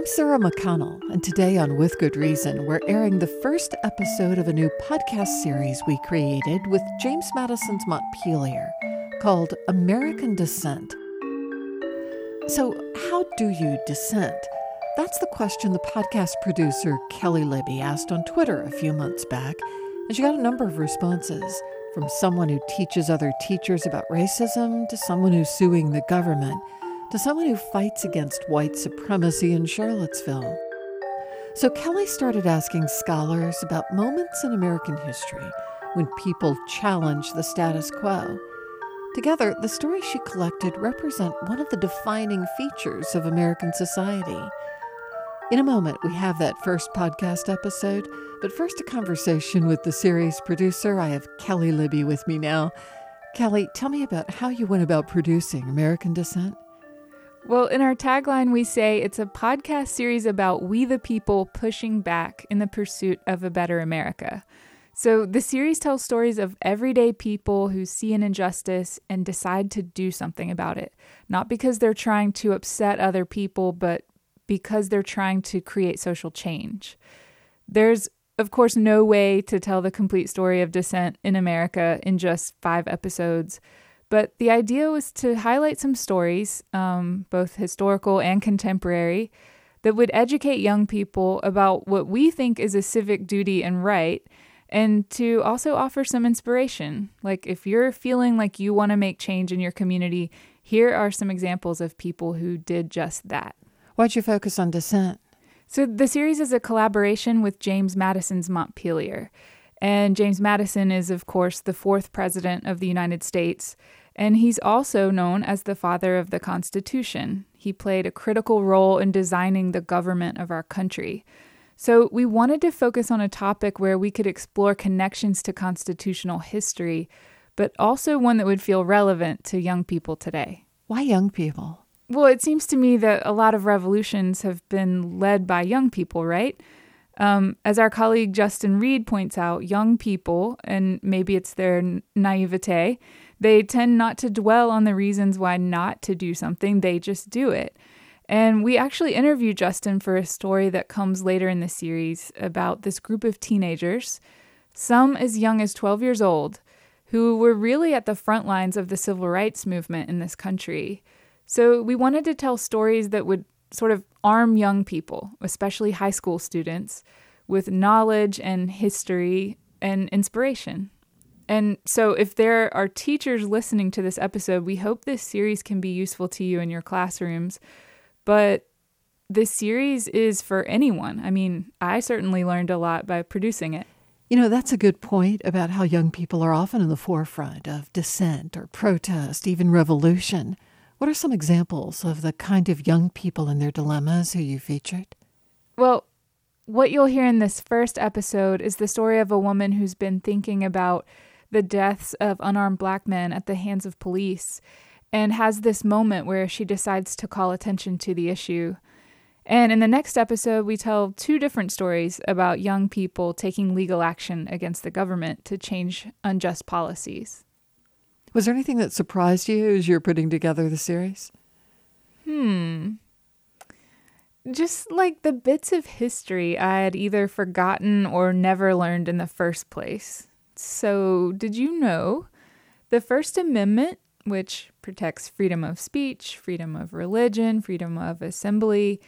I'm Sarah McConnell, and today on With Good Reason, we're airing the first episode of a new podcast series we created with James Madison's Montpelier called American Dissent. So, how do you dissent? That's the question the podcast producer Kelly Libby asked on Twitter a few months back, and she got a number of responses from someone who teaches other teachers about racism to someone who's suing the government to someone who fights against white supremacy in Charlottesville. So Kelly started asking scholars about moments in American history when people challenge the status quo. Together, the stories she collected represent one of the defining features of American society. In a moment, we have that first podcast episode, but first, a conversation with the series producer. I have Kelly Libby with me now. Kelly, tell me about how you went about producing American Dissent. Well, in our tagline, we say it's a podcast series about we the people pushing back in the pursuit of a better America. So the series tells stories of everyday people who see an injustice and decide to do something about it, not because they're trying to upset other people, but because they're trying to create social change. There's, of course, no way to tell the complete story of dissent in America in just five episodes. But the idea was to highlight some stories, um, both historical and contemporary, that would educate young people about what we think is a civic duty and right, and to also offer some inspiration. Like, if you're feeling like you want to make change in your community, here are some examples of people who did just that. Why'd you focus on dissent? So, the series is a collaboration with James Madison's Montpelier. And James Madison is, of course, the fourth president of the United States and he's also known as the father of the Constitution. He played a critical role in designing the government of our country. So, we wanted to focus on a topic where we could explore connections to constitutional history, but also one that would feel relevant to young people today. Why young people? Well, it seems to me that a lot of revolutions have been led by young people, right? Um, as our colleague Justin Reid points out, young people, and maybe it's their naivete, they tend not to dwell on the reasons why not to do something, they just do it. And we actually interview Justin for a story that comes later in the series about this group of teenagers, some as young as 12 years old, who were really at the front lines of the civil rights movement in this country. So we wanted to tell stories that would sort of arm young people, especially high school students, with knowledge and history and inspiration. And so, if there are teachers listening to this episode, we hope this series can be useful to you in your classrooms. But this series is for anyone. I mean, I certainly learned a lot by producing it. You know, that's a good point about how young people are often in the forefront of dissent or protest, even revolution. What are some examples of the kind of young people and their dilemmas who you featured? Well, what you'll hear in this first episode is the story of a woman who's been thinking about the deaths of unarmed black men at the hands of police and has this moment where she decides to call attention to the issue. And in the next episode, we tell two different stories about young people taking legal action against the government to change unjust policies. Was there anything that surprised you as you're putting together the series? Hmm. Just like the bits of history I had either forgotten or never learned in the first place. So, did you know the First Amendment, which protects freedom of speech, freedom of religion, freedom of assembly,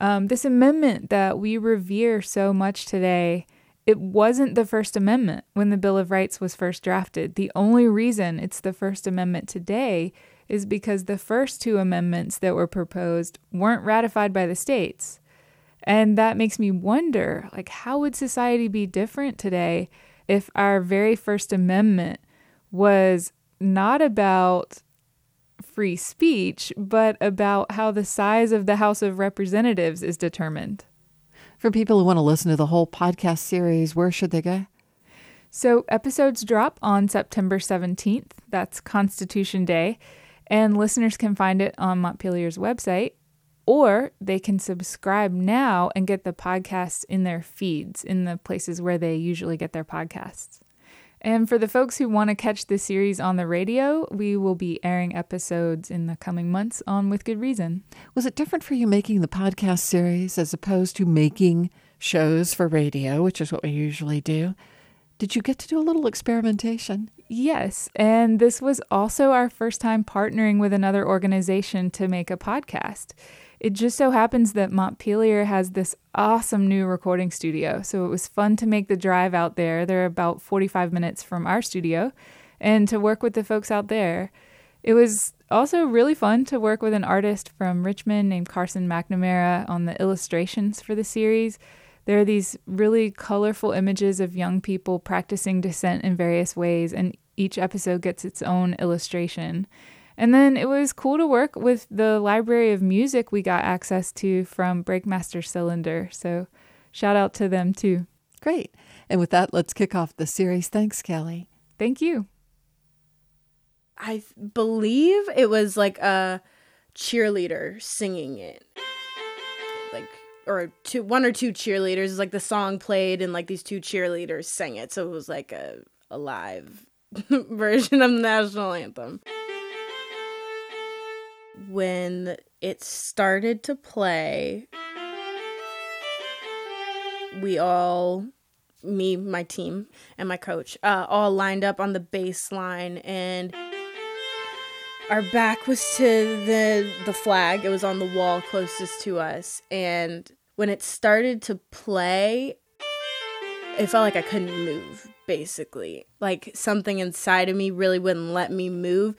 um, this amendment that we revere so much today, it wasn't the First Amendment when the Bill of Rights was first drafted. The only reason it's the First Amendment today is because the first two amendments that were proposed weren't ratified by the states. And that makes me wonder like how would society be different today if our very First Amendment was not about free speech, but about how the size of the House of Representatives is determined. For people who want to listen to the whole podcast series, where should they go? So, episodes drop on September 17th. That's Constitution Day. And listeners can find it on Montpelier's website, or they can subscribe now and get the podcast in their feeds in the places where they usually get their podcasts. And for the folks who want to catch the series on the radio, we will be airing episodes in the coming months on With Good Reason. Was it different for you making the podcast series as opposed to making shows for radio, which is what we usually do? Did you get to do a little experimentation? Yes, and this was also our first time partnering with another organization to make a podcast. It just so happens that Montpelier has this awesome new recording studio, so it was fun to make the drive out there. They're about 45 minutes from our studio, and to work with the folks out there. It was also really fun to work with an artist from Richmond named Carson McNamara on the illustrations for the series. There are these really colorful images of young people practicing dissent in various ways, and each episode gets its own illustration. And then it was cool to work with the library of music we got access to from Breakmaster Cylinder. So shout out to them too. Great. And with that, let's kick off the series. Thanks, Kelly. Thank you. I believe it was like a cheerleader singing it. Like or two one or two cheerleaders like the song played and like these two cheerleaders sang it. So it was like a a live version of the national anthem when it started to play, we all, me, my team, and my coach, uh, all lined up on the baseline, and our back was to the the flag. It was on the wall closest to us, and when it started to play, it felt like I couldn't move. Basically, like something inside of me really wouldn't let me move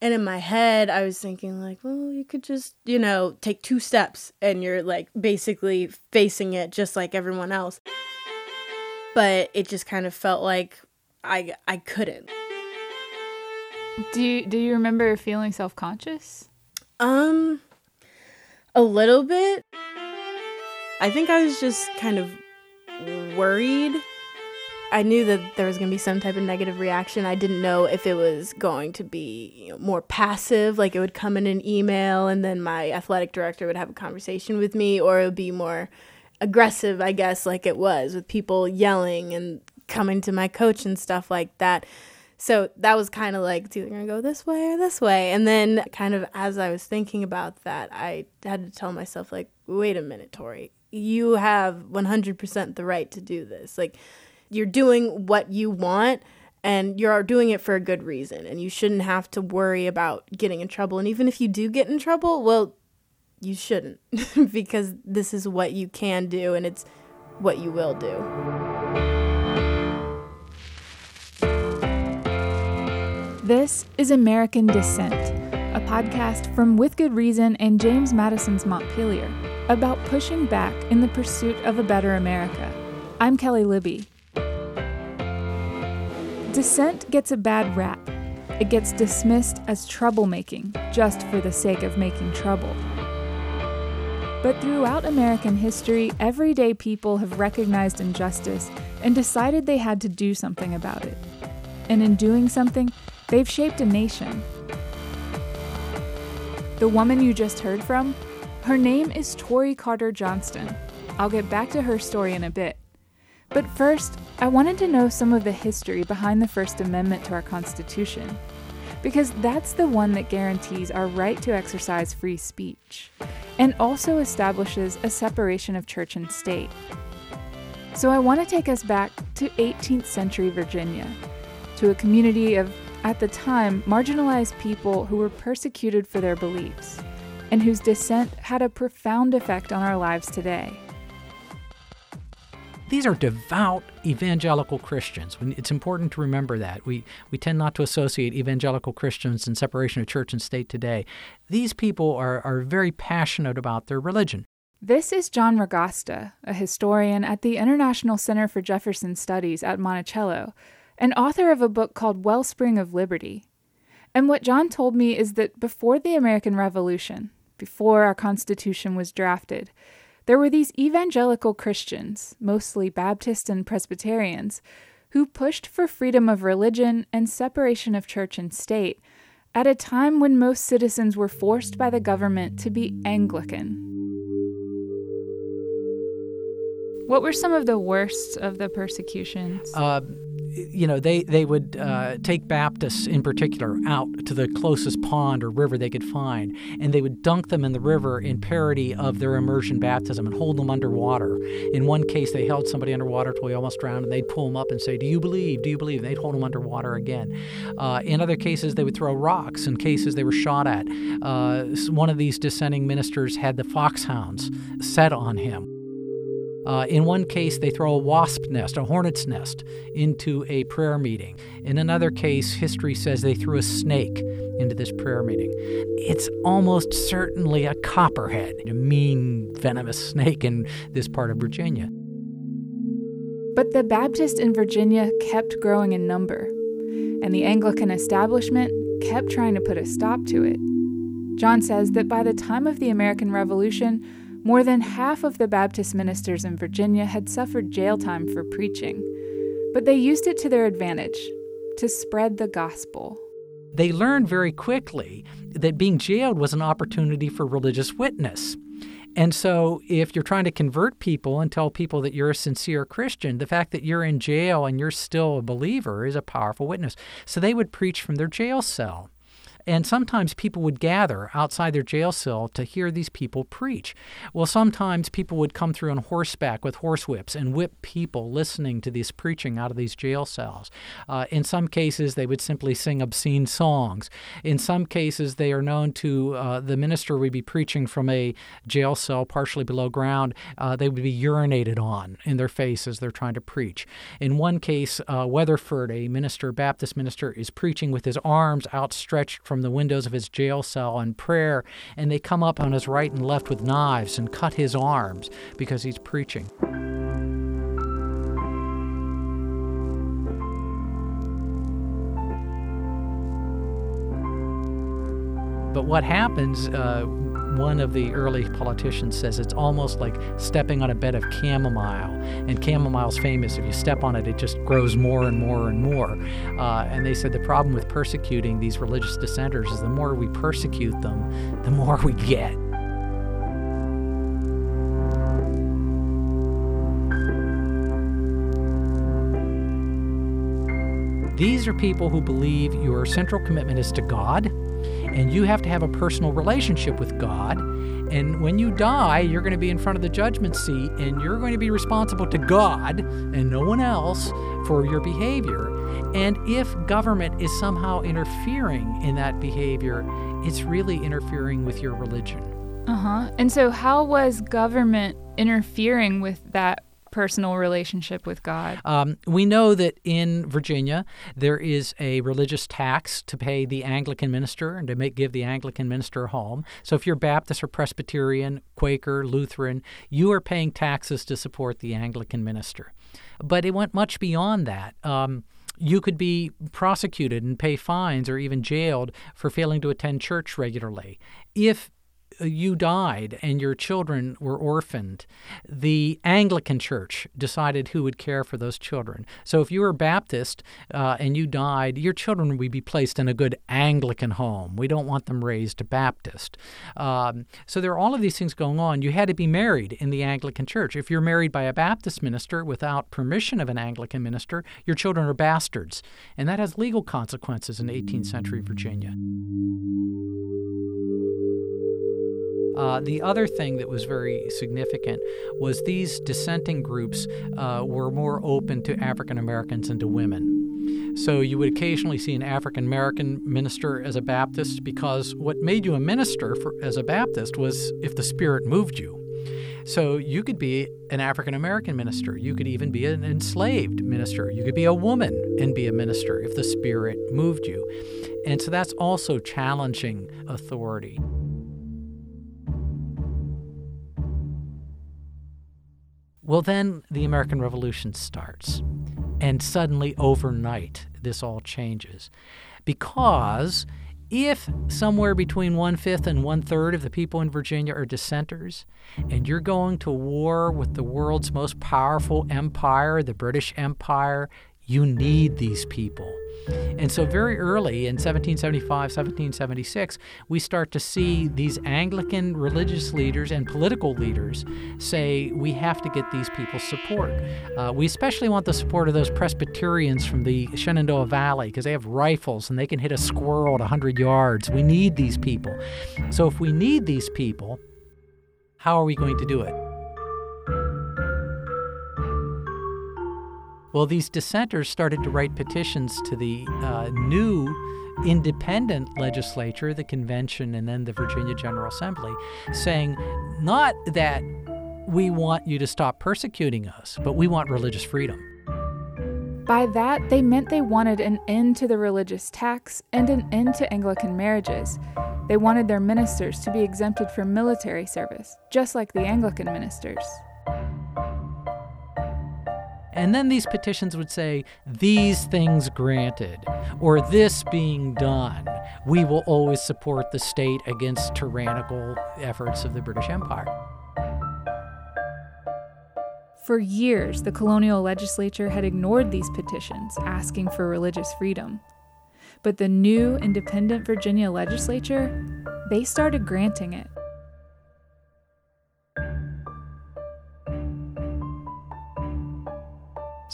and in my head, I was thinking, like, well, you could just, you know, take two steps and you're like basically facing it just like everyone else. But it just kind of felt like I I couldn't. Do you do you remember feeling self conscious? Um, a little bit. I think I was just kind of worried I knew that there was going to be some type of negative reaction. I didn't know if it was going to be you know, more passive, like it would come in an email and then my athletic director would have a conversation with me, or it would be more aggressive, I guess, like it was with people yelling and coming to my coach and stuff like that. So that was kind of like, it's either going to go this way or this way. And then, kind of as I was thinking about that, I had to tell myself, like, wait a minute, Tori, you have 100% the right to do this. Like, you're doing what you want and you're doing it for a good reason and you shouldn't have to worry about getting in trouble and even if you do get in trouble well you shouldn't because this is what you can do and it's what you will do This is American Dissent, a podcast from With Good Reason and James Madison's Montpelier about pushing back in the pursuit of a better America. I'm Kelly Libby. Dissent gets a bad rap. It gets dismissed as troublemaking, just for the sake of making trouble. But throughout American history, everyday people have recognized injustice and decided they had to do something about it. And in doing something, they've shaped a nation. The woman you just heard from, her name is Tori Carter Johnston. I'll get back to her story in a bit. But first, I wanted to know some of the history behind the First Amendment to our Constitution, because that's the one that guarantees our right to exercise free speech and also establishes a separation of church and state. So I want to take us back to 18th century Virginia, to a community of, at the time, marginalized people who were persecuted for their beliefs and whose dissent had a profound effect on our lives today. These are devout evangelical Christians. It's important to remember that. We, we tend not to associate evangelical Christians and separation of church and state today. These people are, are very passionate about their religion. This is John Ragosta, a historian at the International Center for Jefferson Studies at Monticello, and author of a book called Wellspring of Liberty. And what John told me is that before the American Revolution, before our Constitution was drafted, there were these evangelical Christians, mostly Baptist and Presbyterians, who pushed for freedom of religion and separation of church and state at a time when most citizens were forced by the government to be Anglican. What were some of the worst of the persecutions? Uh, you know, they, they would uh, take Baptists in particular out to the closest pond or river they could find, and they would dunk them in the river in parody of their immersion baptism and hold them underwater. In one case, they held somebody underwater till he almost drowned, and they'd pull him up and say, Do you believe? Do you believe? And they'd hold him underwater again. Uh, in other cases, they would throw rocks. In cases, they were shot at. Uh, one of these dissenting ministers had the foxhounds set on him. Uh, in one case, they throw a wasp nest, a hornet's nest, into a prayer meeting. In another case, history says they threw a snake into this prayer meeting. It's almost certainly a copperhead, a mean, venomous snake in this part of Virginia. But the Baptists in Virginia kept growing in number, and the Anglican establishment kept trying to put a stop to it. John says that by the time of the American Revolution, more than half of the Baptist ministers in Virginia had suffered jail time for preaching, but they used it to their advantage to spread the gospel. They learned very quickly that being jailed was an opportunity for religious witness. And so, if you're trying to convert people and tell people that you're a sincere Christian, the fact that you're in jail and you're still a believer is a powerful witness. So, they would preach from their jail cell. And sometimes people would gather outside their jail cell to hear these people preach. Well, sometimes people would come through on horseback with horsewhips and whip people listening to this preaching out of these jail cells. Uh, in some cases, they would simply sing obscene songs. In some cases, they are known to, uh, the minister would be preaching from a jail cell partially below ground. Uh, they would be urinated on in their face as they're trying to preach. In one case, uh, Weatherford, a minister, Baptist minister, is preaching with his arms outstretched from from the windows of his jail cell in prayer, and they come up on his right and left with knives and cut his arms because he's preaching. But what happens uh, one of the early politicians says it's almost like stepping on a bed of chamomile. And chamomile's famous. If you step on it, it just grows more and more and more. Uh, and they said the problem with persecuting these religious dissenters is the more we persecute them, the more we get. These are people who believe your central commitment is to God and you have to have a personal relationship with God. And when you die, you're going to be in front of the judgment seat and you're going to be responsible to God and no one else for your behavior. And if government is somehow interfering in that behavior, it's really interfering with your religion. Uh huh. And so, how was government interfering with that personal relationship with God? Um, we know that in Virginia there is a religious tax to pay the Anglican minister and to make give the Anglican minister a home. So if you're Baptist or Presbyterian, Quaker, Lutheran, you are paying taxes to support the Anglican minister. But it went much beyond that. Um, you could be prosecuted and pay fines or even jailed for failing to attend church regularly. If you died and your children were orphaned, the Anglican Church decided who would care for those children. So if you were Baptist uh, and you died, your children would be placed in a good Anglican home. We don't want them raised Baptist. Um, so there are all of these things going on. You had to be married in the Anglican Church. If you're married by a Baptist minister without permission of an Anglican minister, your children are bastards. And that has legal consequences in 18th century Virginia. Uh, the other thing that was very significant was these dissenting groups uh, were more open to African Americans and to women. So you would occasionally see an African American minister as a Baptist because what made you a minister for, as a Baptist was if the Spirit moved you. So you could be an African American minister. You could even be an enslaved minister. You could be a woman and be a minister if the Spirit moved you. And so that's also challenging authority. Well, then the American Revolution starts. And suddenly, overnight, this all changes. Because if somewhere between one fifth and one third of the people in Virginia are dissenters, and you're going to war with the world's most powerful empire, the British Empire, You need these people. And so, very early in 1775, 1776, we start to see these Anglican religious leaders and political leaders say, we have to get these people's support. Uh, we especially want the support of those Presbyterians from the Shenandoah Valley because they have rifles and they can hit a squirrel at 100 yards. We need these people. So, if we need these people, how are we going to do it? Well, these dissenters started to write petitions to the uh, new independent legislature, the convention, and then the Virginia General Assembly, saying not that we want you to stop persecuting us, but we want religious freedom. By that, they meant they wanted an end to the religious tax and an end to Anglican marriages. They wanted their ministers to be exempted from military service, just like the Anglican ministers. And then these petitions would say, These things granted, or this being done. We will always support the state against tyrannical efforts of the British Empire. For years, the colonial legislature had ignored these petitions asking for religious freedom. But the new independent Virginia legislature, they started granting it.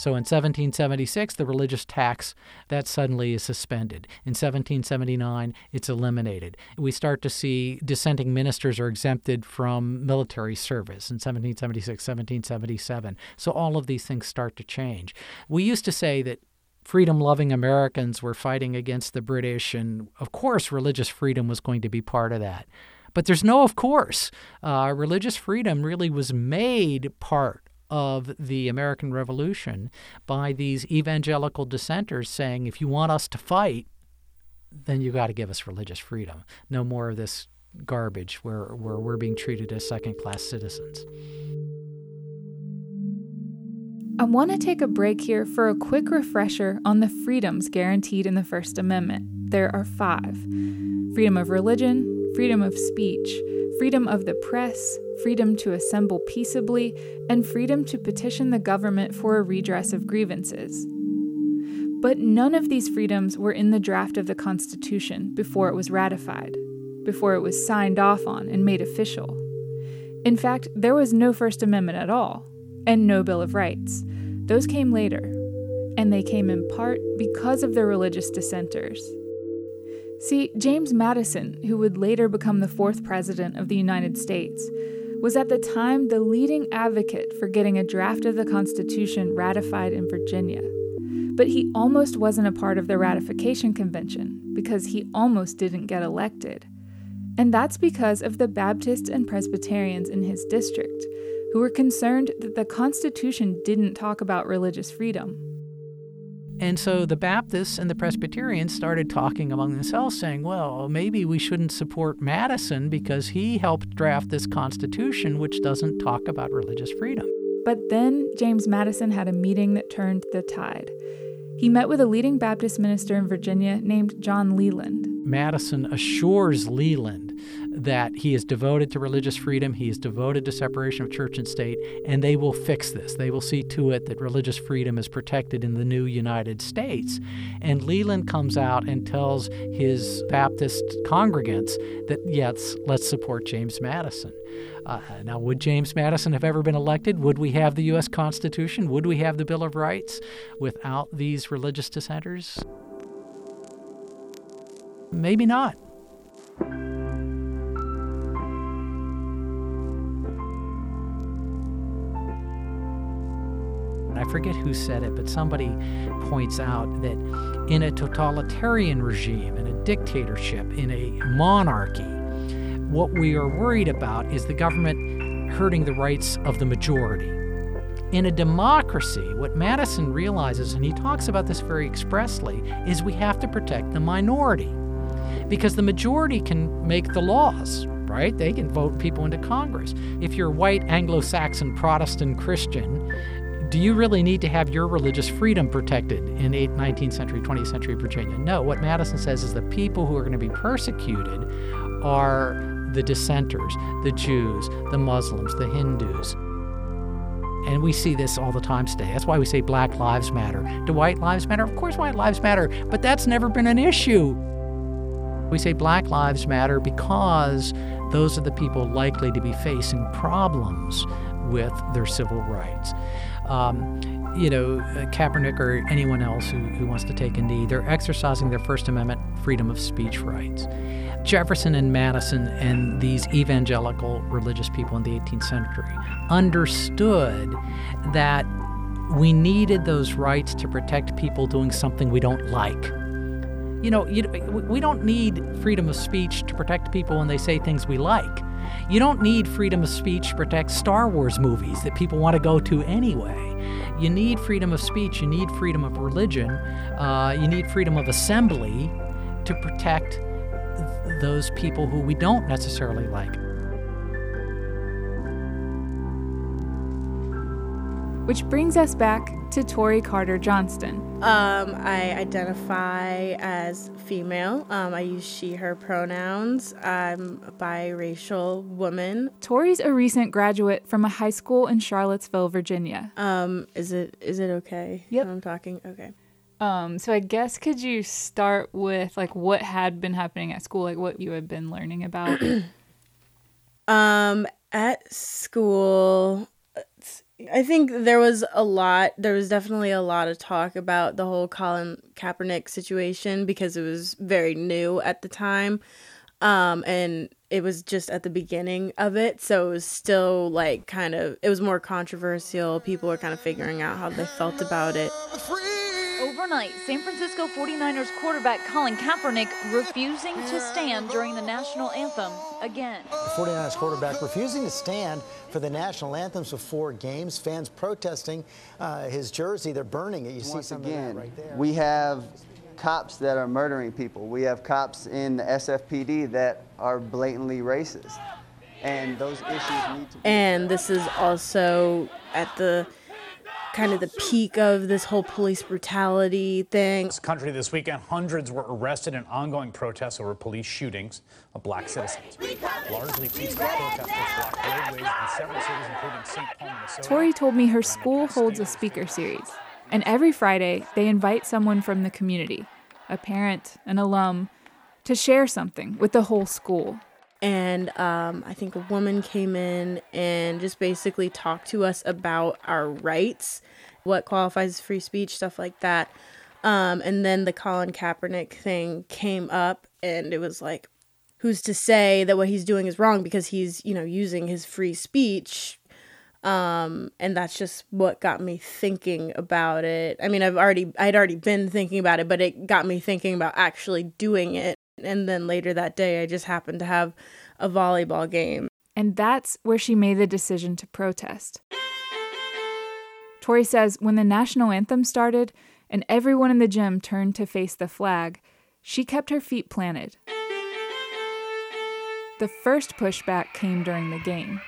So in 1776, the religious tax that suddenly is suspended. In 1779, it's eliminated. We start to see dissenting ministers are exempted from military service in 1776, 1777. So all of these things start to change. We used to say that freedom loving Americans were fighting against the British, and of course, religious freedom was going to be part of that. But there's no of course. Uh, religious freedom really was made part of the American Revolution by these evangelical dissenters saying, if you want us to fight, then you got to give us religious freedom. No more of this garbage where, where we're being treated as second class citizens. I want to take a break here for a quick refresher on the freedoms guaranteed in the First Amendment. There are five freedom of religion, freedom of speech, freedom of the press, freedom to assemble peaceably, and freedom to petition the government for a redress of grievances. But none of these freedoms were in the draft of the Constitution before it was ratified, before it was signed off on and made official. In fact, there was no First Amendment at all, and no Bill of Rights. Those came later, and they came in part because of the religious dissenters. See, James Madison, who would later become the fourth president of the United States, was at the time the leading advocate for getting a draft of the Constitution ratified in Virginia. But he almost wasn't a part of the ratification convention because he almost didn't get elected. And that's because of the Baptists and Presbyterians in his district, who were concerned that the Constitution didn't talk about religious freedom. And so the Baptists and the Presbyterians started talking among themselves, saying, well, maybe we shouldn't support Madison because he helped draft this Constitution, which doesn't talk about religious freedom. But then James Madison had a meeting that turned the tide. He met with a leading Baptist minister in Virginia named John Leland. Madison assures Leland that he is devoted to religious freedom, he is devoted to separation of church and state, and they will fix this. They will see to it that religious freedom is protected in the new United States. And Leland comes out and tells his Baptist congregants that, yes, let's support James Madison. Uh, now, would James Madison have ever been elected? Would we have the U.S. Constitution? Would we have the Bill of Rights without these religious dissenters? Maybe not. I forget who said it, but somebody points out that in a totalitarian regime, in a dictatorship, in a monarchy, what we are worried about is the government hurting the rights of the majority. In a democracy, what Madison realizes, and he talks about this very expressly, is we have to protect the minority because the majority can make the laws, right? They can vote people into Congress. If you're white, Anglo Saxon, Protestant, Christian, do you really need to have your religious freedom protected in 19th century, 20th century Virginia? No. What Madison says is the people who are going to be persecuted are the dissenters, the Jews, the Muslims, the Hindus. And we see this all the time today. That's why we say Black Lives Matter. Do white lives matter? Of course, white lives matter, but that's never been an issue. We say Black Lives Matter because those are the people likely to be facing problems with their civil rights. Um, you know, Kaepernick or anyone else who, who wants to take a knee, they're exercising their First Amendment freedom of speech rights. Jefferson and Madison and these evangelical religious people in the 18th century understood that we needed those rights to protect people doing something we don't like. You know, you, we don't need freedom of speech to protect people when they say things we like. You don't need freedom of speech to protect Star Wars movies that people want to go to anyway. You need freedom of speech, you need freedom of religion, uh, you need freedom of assembly to protect those people who we don't necessarily like. Which brings us back to Tori Carter Johnston. Um, I identify as female. Um, I use she, her pronouns. I'm a biracial woman. Tori's a recent graduate from a high school in Charlottesville, Virginia. Um, is it is it okay? Yep. I'm talking. Okay. Um, so I guess could you start with like what had been happening at school, like what you had been learning about? um, at school, I think there was a lot. There was definitely a lot of talk about the whole Colin Kaepernick situation because it was very new at the time, um, and it was just at the beginning of it. So it was still like kind of it was more controversial. People were kind of figuring out how they felt about it. Overnight, San Francisco 49ers quarterback Colin Kaepernick refusing to stand during the national anthem again. The 49ers quarterback refusing to stand for the national anthems before games. Fans protesting uh, his jersey. They're burning it. You Once see some again, of that right there. we have cops that are murdering people. We have cops in the SFPD that are blatantly racist. And those issues need to be And this is also at the kind of the peak of this whole police brutality thing. This country this weekend, hundreds were arrested in ongoing protests over police shootings of black citizens. Largely peaceful protesters blocked roadways in several cities, including St. Paul, Minnesota. Tori told me her school holds a speaker series, and every Friday they invite someone from the community, a parent, an alum, to share something with the whole school. And um, I think a woman came in and just basically talked to us about our rights, what qualifies as free speech, stuff like that. Um, and then the Colin Kaepernick thing came up, and it was like, who's to say that what he's doing is wrong because he's, you know, using his free speech. Um, and that's just what got me thinking about it. I mean, I've already, I'd already been thinking about it, but it got me thinking about actually doing it. And then later that day, I just happened to have a volleyball game. And that's where she made the decision to protest. Tori says when the national anthem started and everyone in the gym turned to face the flag, she kept her feet planted. The first pushback came during the game.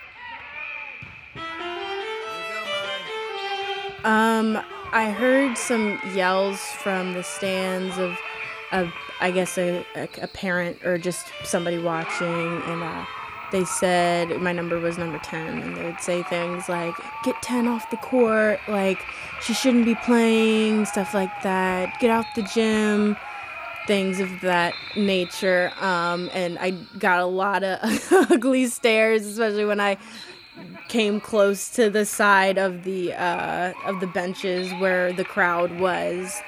Um, I heard some yells from the stands of, of I guess a, a, a parent or just somebody watching, and uh, they said my number was number 10, and they would say things like, get 10 off the court, like, she shouldn't be playing, stuff like that, get out the gym, things of that nature. Um, and I got a lot of ugly stares, especially when I came close to the side of the uh, of the benches where the crowd was.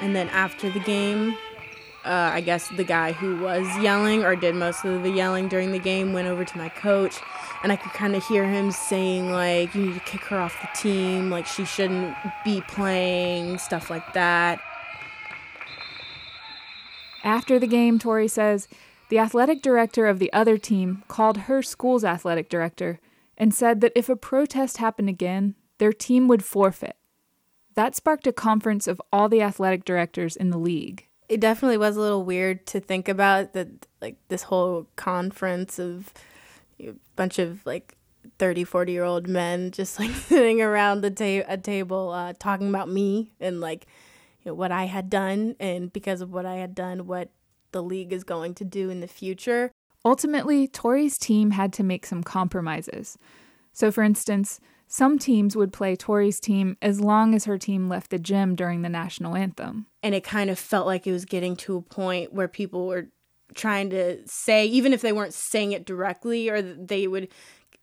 And then after the game, uh, I guess the guy who was yelling or did most of the yelling during the game went over to my coach, and I could kind of hear him saying like, "You need to kick her off the team. Like she shouldn't be playing stuff like that." After the game, Tori says the athletic director of the other team called her school's athletic director and said that if a protest happened again, their team would forfeit. That sparked a conference of all the athletic directors in the league. it definitely was a little weird to think about that like this whole conference of a bunch of like 30 40 year old men just like sitting around the ta- a table uh, talking about me and like you know what i had done and because of what i had done what the league is going to do in the future Ultimately, Tori's team had to make some compromises. So, for instance, some teams would play Tori's team as long as her team left the gym during the national anthem. And it kind of felt like it was getting to a point where people were trying to say, even if they weren't saying it directly, or they would,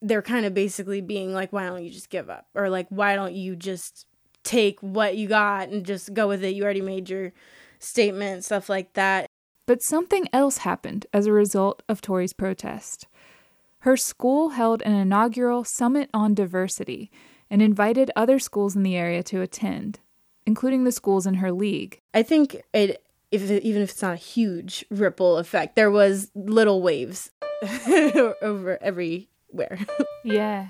they're kind of basically being like, why don't you just give up? Or like, why don't you just take what you got and just go with it? You already made your statement, stuff like that. But something else happened as a result of Tori's protest. Her school held an inaugural Summit on Diversity and invited other schools in the area to attend, including the schools in her league. I think it, if it, even if it's not a huge ripple effect, there was little waves over everywhere. yeah.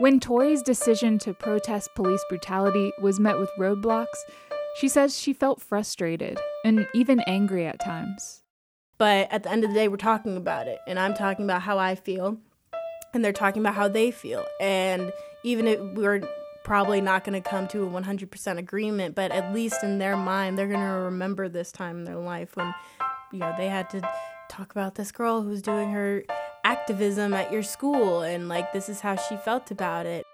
When Tori's decision to protest police brutality was met with roadblocks, she says she felt frustrated and even angry at times. But at the end of the day, we're talking about it, and I'm talking about how I feel, and they're talking about how they feel. And even if we're probably not going to come to a 100% agreement, but at least in their mind, they're going to remember this time in their life when, you know, they had to talk about this girl who's doing her activism at your school and like this is how she felt about it.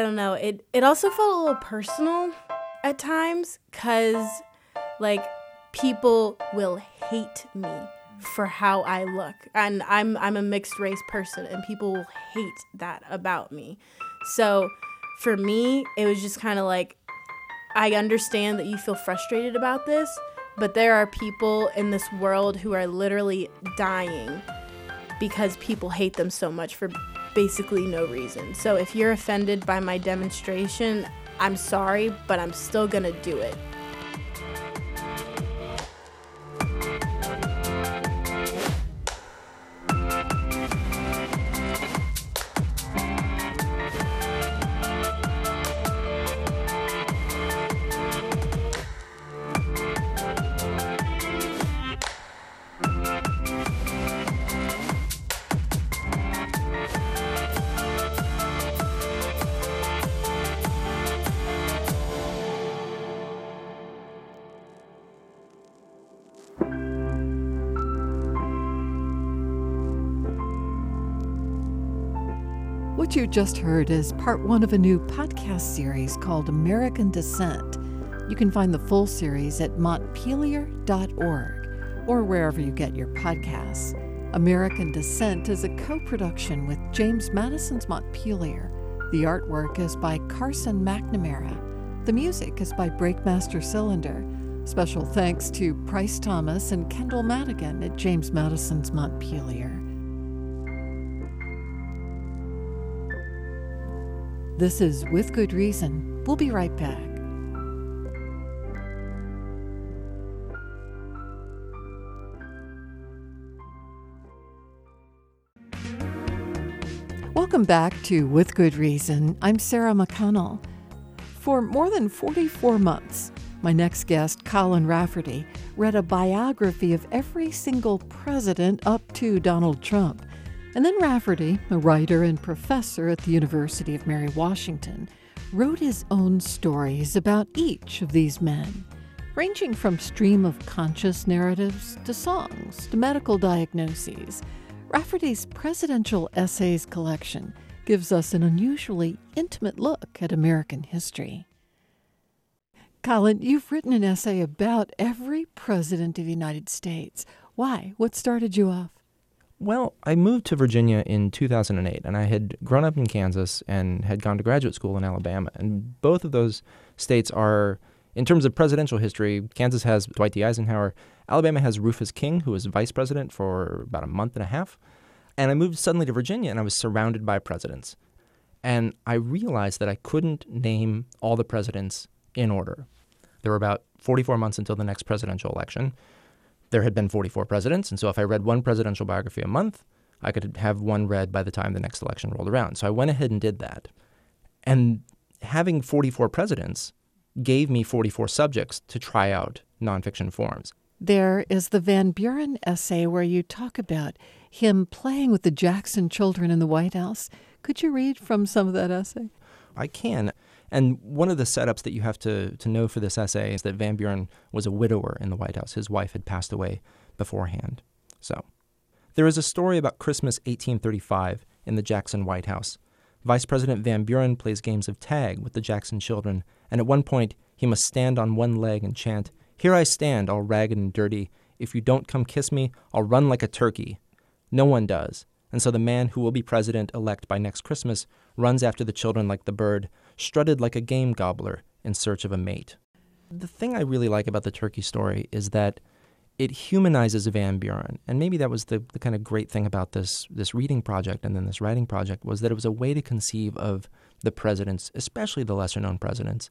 I don't know. It it also felt a little personal at times cuz like people will hate me for how I look. And I'm I'm a mixed race person and people will hate that about me. So for me, it was just kind of like I understand that you feel frustrated about this, but there are people in this world who are literally dying because people hate them so much for basically no reason. So if you're offended by my demonstration, I'm sorry, but I'm still gonna do it. What you just heard is part one of a new podcast series called American Dissent. You can find the full series at montpelier.org or wherever you get your podcasts. American Dissent is a co production with James Madison's Montpelier. The artwork is by Carson McNamara. The music is by Breakmaster Cylinder. Special thanks to Price Thomas and Kendall Madigan at James Madison's Montpelier. This is With Good Reason. We'll be right back. Welcome back to With Good Reason. I'm Sarah McConnell. For more than 44 months, my next guest, Colin Rafferty, read a biography of every single president up to Donald Trump. And then Rafferty, a writer and professor at the University of Mary Washington, wrote his own stories about each of these men, ranging from stream of conscious narratives to songs to medical diagnoses. Rafferty's presidential essays collection gives us an unusually intimate look at American history. Colin, you've written an essay about every president of the United States. Why? What started you off? Well, I moved to Virginia in 2008, and I had grown up in Kansas and had gone to graduate school in Alabama. And both of those states are, in terms of presidential history, Kansas has Dwight D. Eisenhower, Alabama has Rufus King, who was vice president for about a month and a half. And I moved suddenly to Virginia, and I was surrounded by presidents. And I realized that I couldn't name all the presidents in order. There were about 44 months until the next presidential election there had been 44 presidents. And so if I read one presidential biography a month, I could have one read by the time the next election rolled around. So I went ahead and did that. And having 44 presidents gave me 44 subjects to try out nonfiction forms. There is the Van Buren essay where you talk about him playing with the Jackson children in the White House. Could you read from some of that essay? I can. And one of the setups that you have to, to know for this essay is that Van Buren was a widower in the White House. His wife had passed away beforehand. So, there is a story about Christmas 1835 in the Jackson White House. Vice President Van Buren plays games of tag with the Jackson children, and at one point he must stand on one leg and chant, Here I stand, all ragged and dirty. If you don't come kiss me, I'll run like a turkey. No one does. And so the man who will be president elect by next Christmas runs after the children like the bird, strutted like a game gobbler in search of a mate. The thing I really like about the turkey story is that it humanizes Van Buren. And maybe that was the, the kind of great thing about this this reading project and then this writing project was that it was a way to conceive of the presidents, especially the lesser known presidents,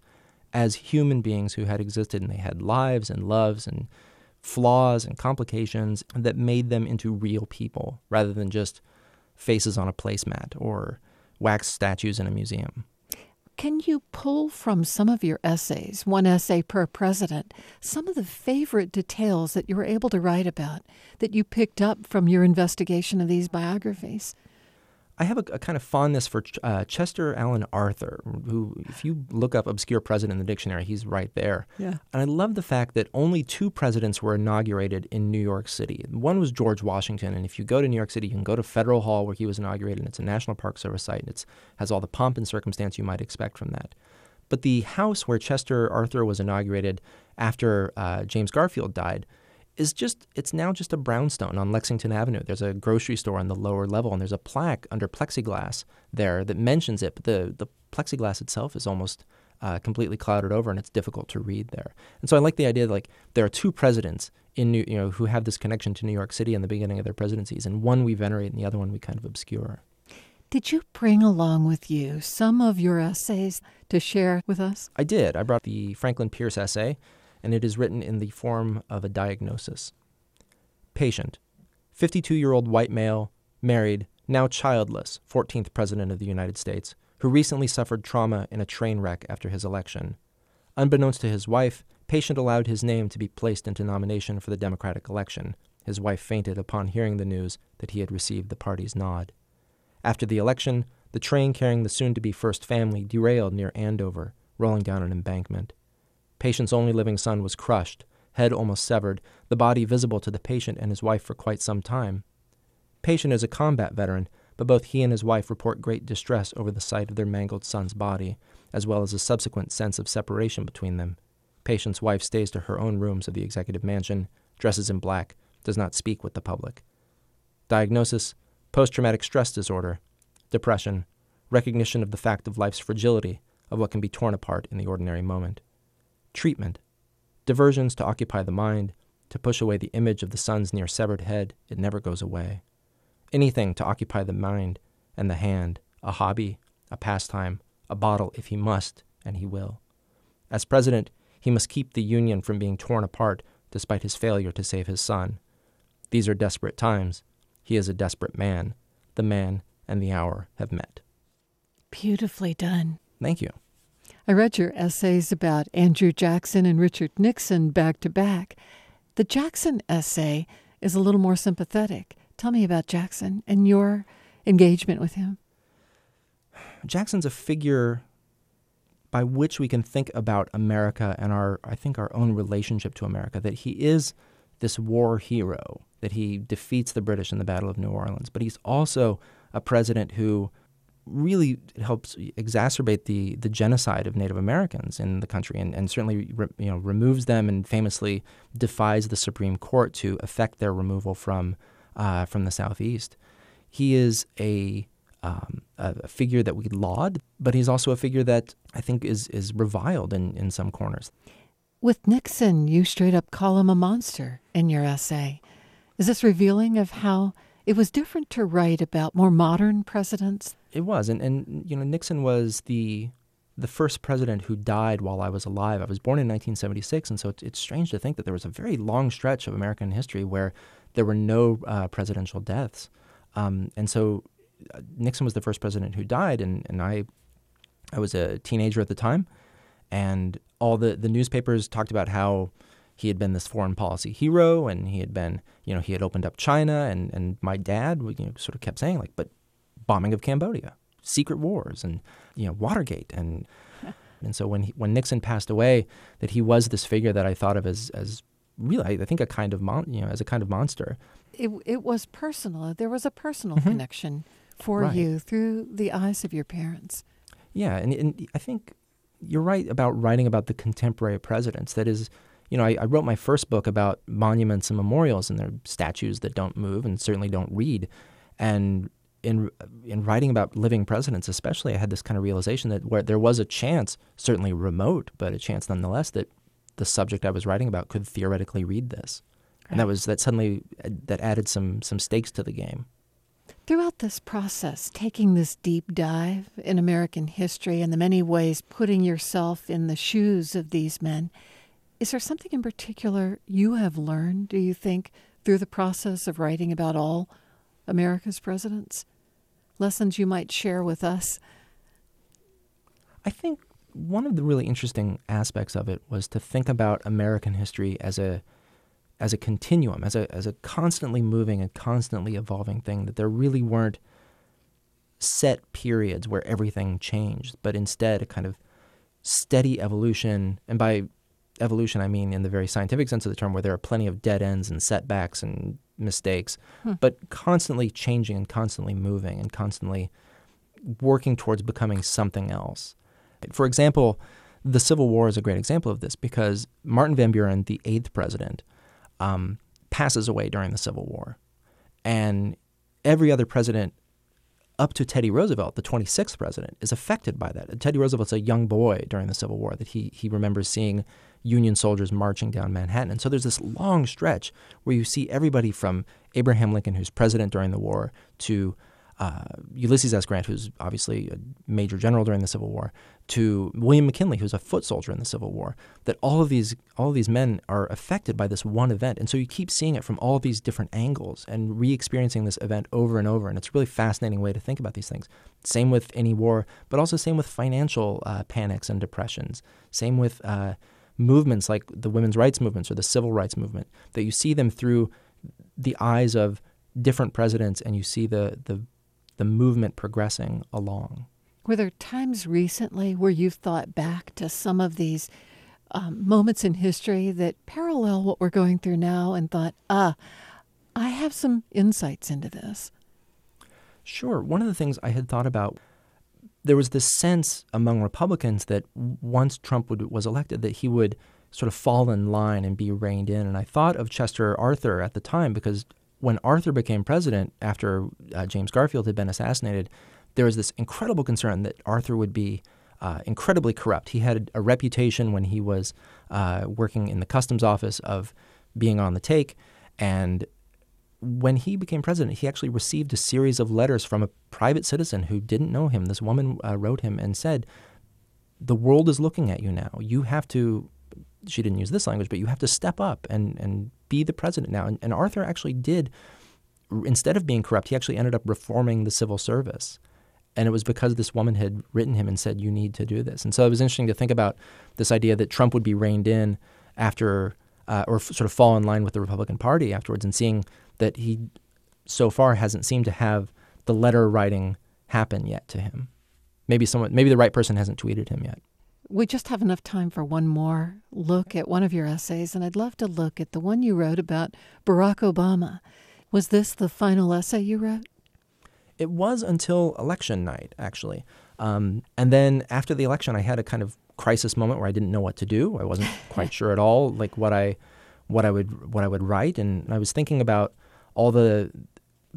as human beings who had existed and they had lives and loves and flaws and complications that made them into real people rather than just faces on a placemat or wax statues in a museum. Can you pull from some of your essays, one essay per president, some of the favorite details that you were able to write about that you picked up from your investigation of these biographies? I have a, a kind of fondness for uh, Chester Alan Arthur, who, if you look up obscure president in the dictionary, he's right there. Yeah. And I love the fact that only two presidents were inaugurated in New York City. One was George Washington, and if you go to New York City, you can go to Federal Hall where he was inaugurated, and it's a National Park Service site, and it has all the pomp and circumstance you might expect from that. But the house where Chester Arthur was inaugurated after uh, James Garfield died is just it's now just a brownstone on Lexington Avenue. There's a grocery store on the lower level, and there's a plaque under plexiglass there that mentions it. But the the plexiglass itself is almost uh, completely clouded over, and it's difficult to read there. And so I like the idea that like there are two presidents in New, you know who have this connection to New York City in the beginning of their presidencies, and one we venerate, and the other one we kind of obscure. Did you bring along with you some of your essays to share with us? I did. I brought the Franklin Pierce essay and it is written in the form of a diagnosis. Patient 52 year old white male, married, now childless, 14th President of the United States, who recently suffered trauma in a train wreck after his election. Unbeknownst to his wife, Patient allowed his name to be placed into nomination for the Democratic election. His wife fainted upon hearing the news that he had received the party's nod. After the election, the train carrying the soon to be first family derailed near Andover, rolling down an embankment. Patient's only living son was crushed, head almost severed, the body visible to the patient and his wife for quite some time. Patient is a combat veteran, but both he and his wife report great distress over the sight of their mangled son's body, as well as a subsequent sense of separation between them. Patient's wife stays to her own rooms of the executive mansion, dresses in black, does not speak with the public. Diagnosis post traumatic stress disorder, depression, recognition of the fact of life's fragility, of what can be torn apart in the ordinary moment treatment, diversions to occupy the mind, to push away the image of the son's near severed head, it never goes away. Anything to occupy the mind and the hand, a hobby, a pastime, a bottle if he must, and he will. As president, he must keep the Union from being torn apart despite his failure to save his son. These are desperate times. He is a desperate man. The man and the hour have met. Beautifully done. Thank you. I read your essays about Andrew Jackson and Richard Nixon back to back. The Jackson essay is a little more sympathetic. Tell me about Jackson and your engagement with him. Jackson's a figure by which we can think about America and our, I think, our own relationship to America. That he is this war hero, that he defeats the British in the Battle of New Orleans, but he's also a president who really helps exacerbate the the genocide of Native Americans in the country, and, and certainly re, you know removes them and famously defies the Supreme Court to effect their removal from uh, from the Southeast. He is a um, a figure that we laud, but he's also a figure that I think is is reviled in, in some corners. With Nixon, you straight up call him a monster in your essay. Is this revealing of how it was different to write about more modern presidents it was, and and you know Nixon was the the first president who died while I was alive. I was born in 1976, and so it's, strange to think that there was a very long stretch of American history where there were no uh, presidential deaths. Um, and so uh, Nixon was the first president who died, and, and I I was a teenager at the time, and all the, the newspapers talked about how he had been this foreign policy hero, and he had been you know he had opened up China, and, and my dad you know, sort of kept saying like, but bombing of Cambodia, secret wars, and you know Watergate, and And so when he, when Nixon passed away, that he was this figure that I thought of as as really I think a kind of mon, you know as a kind of monster. It it was personal. There was a personal Mhm. connection for Right. you through the eyes of your parents. Yeah, and, and I think you're right about writing about the contemporary presidents. That is, you know, I, I wrote my first book about monuments and memorials, and they're statues that don't move and certainly don't read. And in in writing about living presidents, especially, I had this kind of realization that where there was a chance, certainly remote, but a chance nonetheless, that the subject I was writing about could theoretically read this, and that was that suddenly uh, that added some some stakes to the game. Throughout this process, taking this deep dive in American history and the many ways putting yourself in the shoes of these men, is there something in particular you have learned, do you think, through the process of writing about all America's presidents? Lessons you might share with us? I think one of the really interesting aspects of it was to think about American history as a as a continuum, as a as a constantly moving and constantly evolving thing. That there really weren't set periods where everything changed, but instead a kind of steady evolution. And by evolution, I mean in the very scientific sense of the term, where there are plenty of dead ends and setbacks and mistakes, Hmm. but constantly changing and constantly moving and constantly working towards becoming something else. For example, the Civil War is a great example of this because Martin Van Buren, the eighth president, um, passes away during the Civil War. And every other president up to Teddy Roosevelt, the 26th president, is affected by that. Teddy Roosevelt's a young boy during the Civil War that he, he remembers seeing Union soldiers marching down Manhattan. And so there's this long stretch where you see everybody from Abraham Lincoln, who's president during the war, to uh, Ulysses S. Grant, who's obviously a major general during the Civil War, to William McKinley, who's a foot soldier in the Civil War. That all of these all of these men are affected by this one event, and so you keep seeing it from all these different angles and re-experiencing this event over and over. And it's a really fascinating way to think about these things. Same with any war, but also same with financial uh, panics and depressions. Same with uh, movements like the women's rights movements or the civil rights movement. That you see them through the eyes of different presidents, and you see the the the movement progressing along. Were there times recently where you've thought back to some of these um, moments in history that parallel what we're going through now and thought, ah, I have some insights into this? Sure. One of the things I had thought about, there was this sense among Republicans that once Trump would, was elected, that he would sort of fall in line and be reined in. And I thought of Chester Arthur at the time because when Arthur became president after uh, James Garfield had been assassinated, there was this incredible concern that Arthur would be uh, incredibly corrupt. He had a reputation when he was uh, working in the customs office of being on the take. And when he became president, he actually received a series of letters from a private citizen who didn't know him. This woman uh, wrote him and said, The world is looking at you now. You have to, she didn't use this language, but you have to step up and, and be the president now. And, and Arthur actually did, instead of being corrupt, he actually ended up reforming the civil service. And it was because this woman had written him and said, You need to do this. And so it was interesting to think about this idea that Trump would be reined in after, uh, or f- sort of fall in line with the Republican Party afterwards, and seeing that he so far hasn't seemed to have the letter writing happen yet to him. Maybe someone, maybe the right person hasn't tweeted him yet. We just have enough time for one more look at one of your essays, and I'd love to look at the one you wrote about Barack Obama. Was this the final essay you wrote? It was until election night, actually. Um, and then after the election, I had a kind of crisis moment where I didn't know what to do. I wasn't quite sure at all, like what I, what I would, what I would write, and I was thinking about all the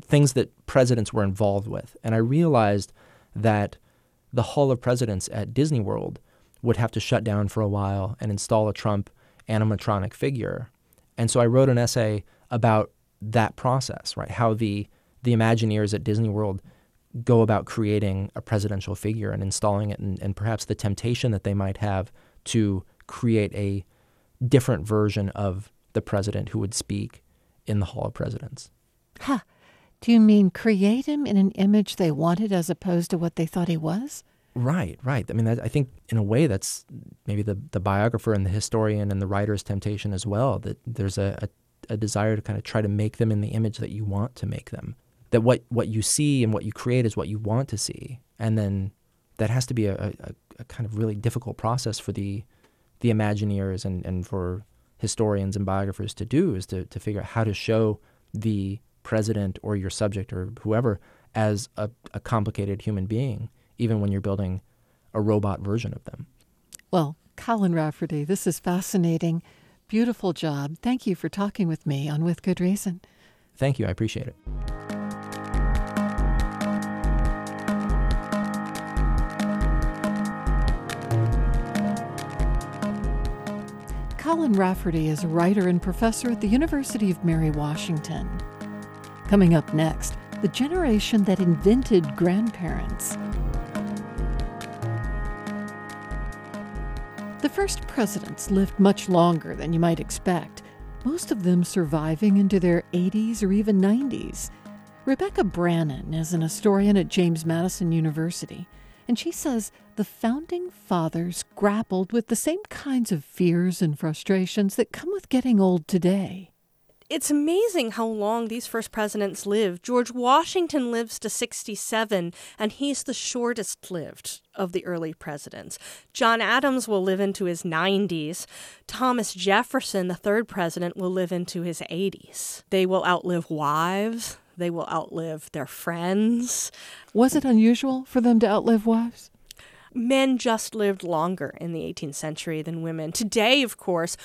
things that presidents were involved with, and I realized that the Hall of Presidents at Disney World would have to shut down for a while and install a Trump animatronic figure. And so I wrote an essay about that process, right? How the the Imagineers at Disney World go about creating a presidential figure and installing it, and, and perhaps the temptation that they might have to create a different version of the president who would speak in the Hall of Presidents. Huh. Do you mean create him in an image they wanted as opposed to what they thought he was? Right, right. I mean, that, I think in a way that's maybe the, the biographer and the historian and the writer's temptation as well. That there's a, a, a desire to kind of try to make them in the image that you want to make them. That what, what you see and what you create is what you want to see, and then that has to be a, a, a kind of really difficult process for the the Imagineers and, and for historians and biographers to do is to, to figure out how to show the president or your subject or whoever as a, a complicated human being, even when you're building a robot version of them. Well, Colin Rafferty, this is fascinating. Beautiful job. Thank you for talking with me on With Good Reason. Thank you. I appreciate it. Colin Rafferty is a writer and professor at the University of Mary Washington. Coming up next, the generation that invented grandparents. The first presidents lived much longer than you might expect, most of them surviving into their 80s or even 90s. Rebecca Brannon is an historian at James Madison University and she says the founding fathers grappled with the same kinds of fears and frustrations that come with getting old today. It's amazing how long these first presidents lived. George Washington lives to 67, and he's the shortest lived of the early presidents. John Adams will live into his 90s. Thomas Jefferson, the third president, will live into his 80s. They will outlive wives, they will outlive their friends. Was it unusual for them to outlive wives? Men just lived longer in the 18th century than women. Today, of course,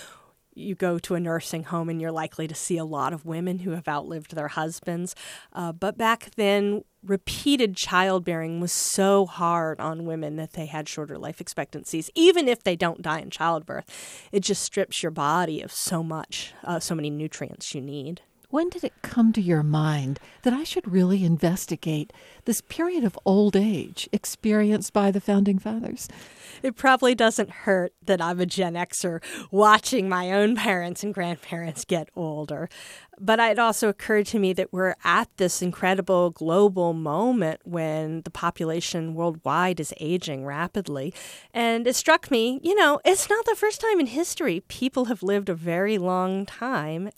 you go to a nursing home and you're likely to see a lot of women who have outlived their husbands. Uh, but back then, repeated childbearing was so hard on women that they had shorter life expectancies. Even if they don't die in childbirth, it just strips your body of so much, uh, so many nutrients you need. When did it come to your mind that I should really investigate this period of old age experienced by the founding fathers? It probably doesn't hurt that I'm a Gen Xer watching my own parents and grandparents get older. But it also occurred to me that we're at this incredible global moment when the population worldwide is aging rapidly. And it struck me, you know, it's not the first time in history people have lived a very long time.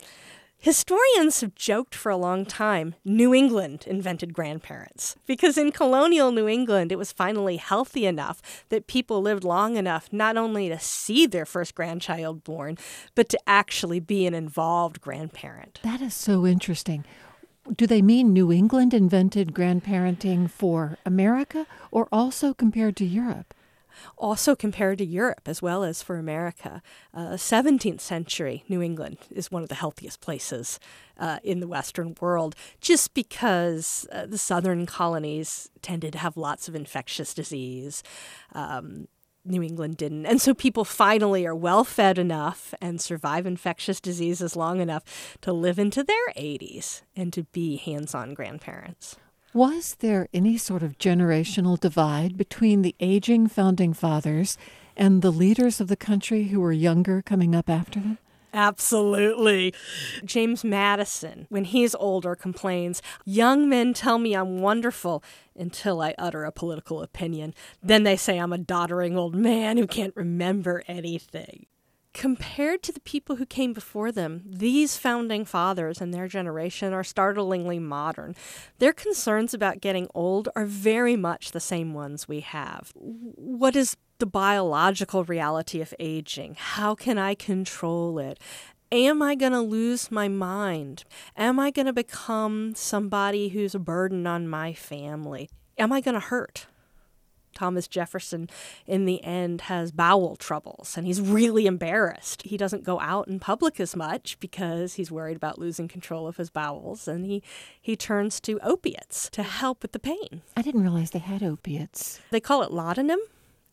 Historians have joked for a long time New England invented grandparents because in colonial New England it was finally healthy enough that people lived long enough not only to see their first grandchild born, but to actually be an involved grandparent. That is so interesting. Do they mean New England invented grandparenting for America or also compared to Europe? Also compared to Europe as well as for America. Uh, 17th century New England is one of the healthiest places uh, in the Western world just because uh, the southern colonies tended to have lots of infectious disease. Um, New England didn't. And so people finally are well fed enough and survive infectious diseases long enough to live into their 80s and to be hands on grandparents. Was there any sort of generational divide between the aging founding fathers and the leaders of the country who were younger coming up after them? Absolutely. James Madison, when he's older, complains Young men tell me I'm wonderful until I utter a political opinion. Then they say I'm a doddering old man who can't remember anything compared to the people who came before them, these founding fathers and their generation are startlingly modern. Their concerns about getting old are very much the same ones we have. What is the biological reality of aging? How can I control it? Am I going to lose my mind? Am I going to become somebody who's a burden on my family? Am I going to hurt? Thomas Jefferson, in the end, has bowel troubles and he's really embarrassed. He doesn't go out in public as much because he's worried about losing control of his bowels and he, he turns to opiates to help with the pain. I didn't realize they had opiates. They call it laudanum.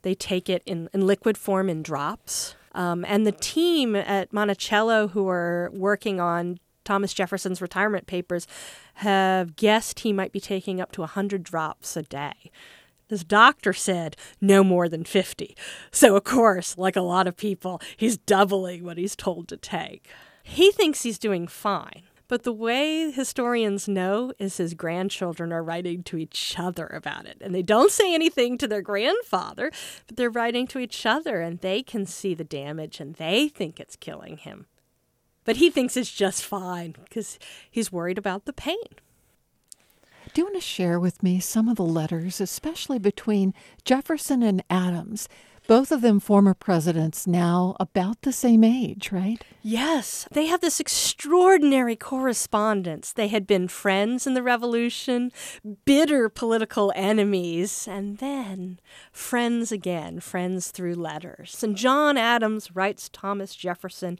They take it in, in liquid form in drops. Um, and the team at Monticello who are working on Thomas Jefferson's retirement papers have guessed he might be taking up to 100 drops a day. His doctor said no more than 50. So, of course, like a lot of people, he's doubling what he's told to take. He thinks he's doing fine. But the way historians know is his grandchildren are writing to each other about it. And they don't say anything to their grandfather, but they're writing to each other and they can see the damage and they think it's killing him. But he thinks it's just fine because he's worried about the pain. Do you want to share with me some of the letters, especially between Jefferson and Adams? Both of them former presidents now about the same age, right? Yes, they have this extraordinary correspondence. They had been friends in the Revolution, bitter political enemies, and then friends again, friends through letters. And John Adams writes Thomas Jefferson,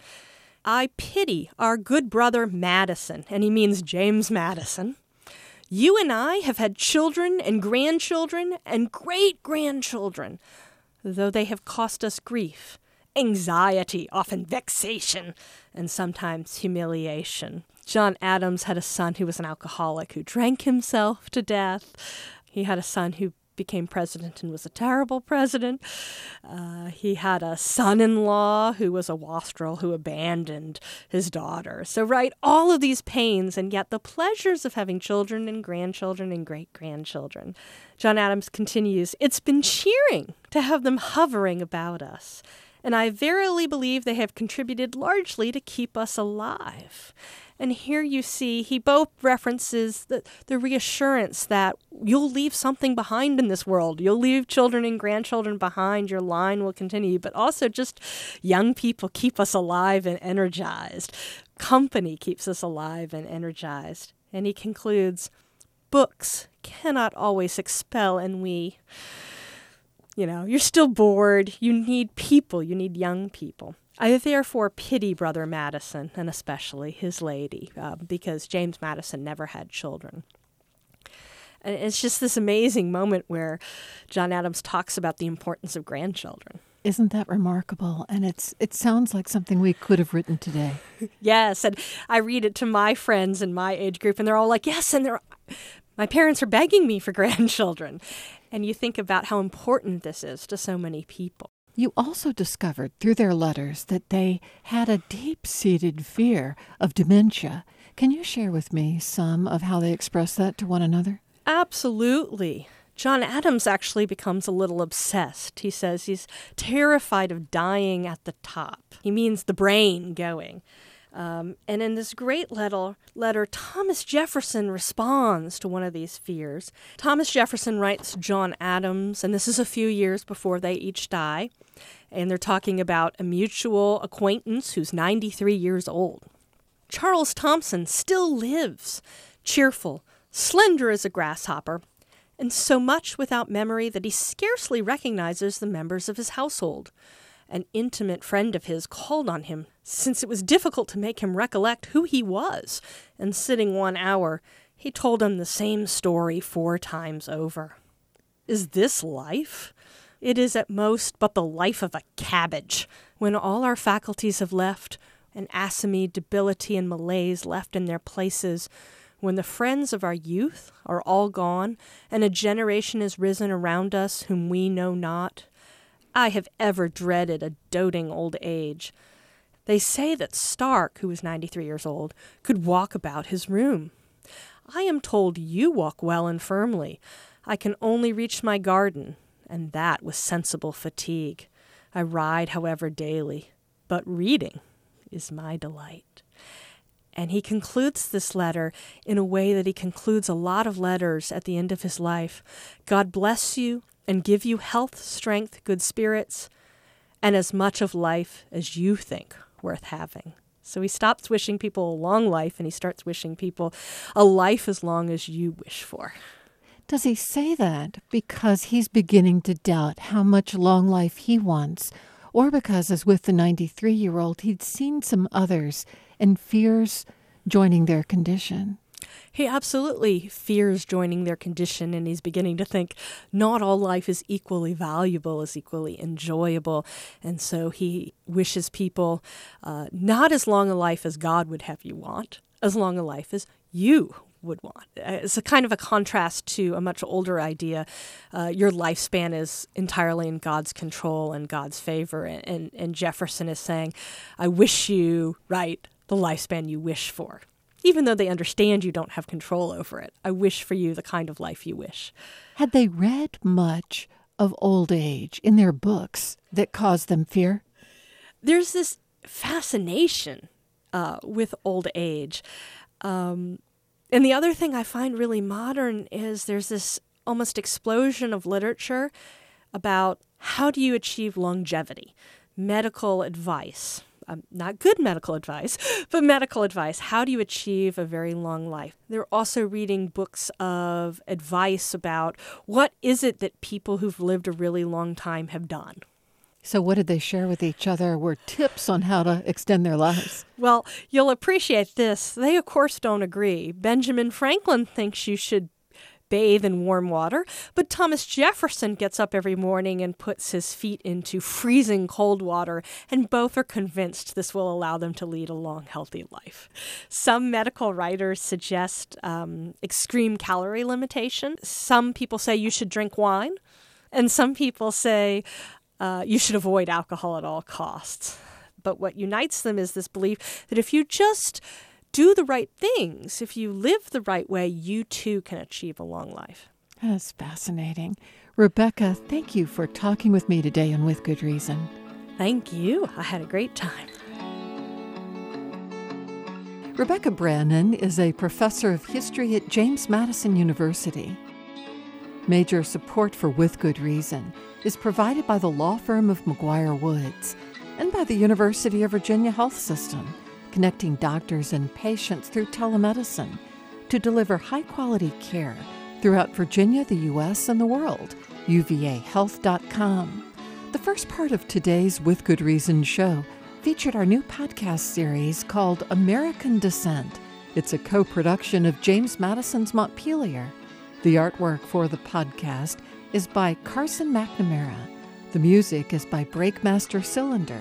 I pity our good brother Madison, and he means James Madison. You and I have had children and grandchildren and great grandchildren though they have cost us grief, anxiety, often vexation, and sometimes humiliation. John Adams had a son who was an alcoholic who drank himself to death. He had a son who became president and was a terrible president. Uh, he had a son in law who was a wastrel who abandoned his daughter. So, right, all of these pains, and yet the pleasures of having children and grandchildren and great grandchildren. John Adams continues It's been cheering to have them hovering about us. And I verily believe they have contributed largely to keep us alive. And here you see he both references the, the reassurance that you'll leave something behind in this world. You'll leave children and grandchildren behind. Your line will continue, but also just young people keep us alive and energized. Company keeps us alive and energized. And he concludes books cannot always expel ennui. You know, you're still bored. You need people, you need young people. I therefore pity Brother Madison, and especially his lady, uh, because James Madison never had children. And it's just this amazing moment where John Adams talks about the importance of grandchildren. Isn't that remarkable? And it's it sounds like something we could have written today. yes, and I read it to my friends in my age group, and they're all like, "Yes," and they're my parents are begging me for grandchildren. And you think about how important this is to so many people. You also discovered through their letters that they had a deep seated fear of dementia. Can you share with me some of how they expressed that to one another? Absolutely. John Adams actually becomes a little obsessed. He says he's terrified of dying at the top. He means the brain going. Um, and in this great letter, letter, Thomas Jefferson responds to one of these fears. Thomas Jefferson writes John Adams, and this is a few years before they each die and they're talking about a mutual acquaintance who's 93 years old. Charles Thomson still lives, cheerful, slender as a grasshopper, and so much without memory that he scarcely recognizes the members of his household. An intimate friend of his called on him, since it was difficult to make him recollect who he was, and sitting one hour, he told him the same story four times over. Is this life? It is at most but the life of a cabbage, when all our faculties have left, and asthmy, debility, and malaise left in their places, when the friends of our youth are all gone, and a generation is risen around us whom we know not. I have ever dreaded a doting old age. They say that Stark, who is 93 years old, could walk about his room. I am told you walk well and firmly. I can only reach my garden, and that with sensible fatigue. I ride, however, daily, but reading is my delight. And he concludes this letter in a way that he concludes a lot of letters at the end of his life God bless you and give you health, strength, good spirits, and as much of life as you think worth having. So he stops wishing people a long life and he starts wishing people a life as long as you wish for. Does he say that because he's beginning to doubt how much long life he wants, or because, as with the 93 year old, he'd seen some others and fears joining their condition? He absolutely fears joining their condition, and he's beginning to think not all life is equally valuable, is equally enjoyable. And so he wishes people uh, not as long a life as God would have you want, as long a life as you would want. Uh, it's a kind of a contrast to a much older idea. Uh, your lifespan is entirely in God's control and God's favor. And, and, and Jefferson is saying, I wish you, right, the lifespan you wish for. Even though they understand you don't have control over it, I wish for you the kind of life you wish. Had they read much of old age in their books that caused them fear? There's this fascination uh, with old age. Um, And the other thing I find really modern is there's this almost explosion of literature about how do you achieve longevity, medical advice. Um, not good medical advice, but medical advice. How do you achieve a very long life? They're also reading books of advice about what is it that people who've lived a really long time have done. So, what did they share with each other were tips on how to extend their lives? Well, you'll appreciate this. They, of course, don't agree. Benjamin Franklin thinks you should bathe in warm water, but Thomas Jefferson gets up every morning and puts his feet into freezing cold water, and both are convinced this will allow them to lead a long, healthy life. Some medical writers suggest um, extreme calorie limitation. Some people say you should drink wine, and some people say uh, you should avoid alcohol at all costs. But what unites them is this belief that if you just do the right things, if you live the right way, you too can achieve a long life. That's fascinating. Rebecca, thank you for talking with me today and with good reason. Thank you. I had a great time. Rebecca Brannon is a professor of history at James Madison University. Major support for With Good Reason is provided by the law firm of McGuire Woods and by the University of Virginia Health System, connecting doctors and patients through telemedicine to deliver high quality care throughout Virginia, the U.S., and the world. UVAHealth.com. The first part of today's With Good Reason show featured our new podcast series called American Dissent. It's a co production of James Madison's Montpelier. The artwork for the podcast is by Carson McNamara. The music is by Breakmaster Cylinder.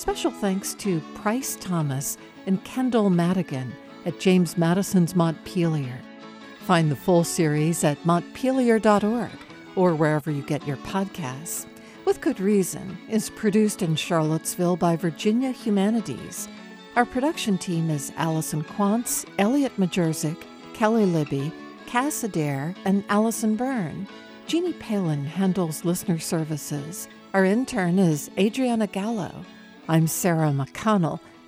Special thanks to Price Thomas and Kendall Madigan at James Madison's Montpelier. Find the full series at montpelier.org or wherever you get your podcasts. With Good Reason is produced in Charlottesville by Virginia Humanities. Our production team is Allison Quantz, Elliot Majerczyk, Kelly Libby, Cass Adair, and Allison Byrne. Jeannie Palin handles listener services. Our intern is Adriana Gallo. I'm Sarah McConnell.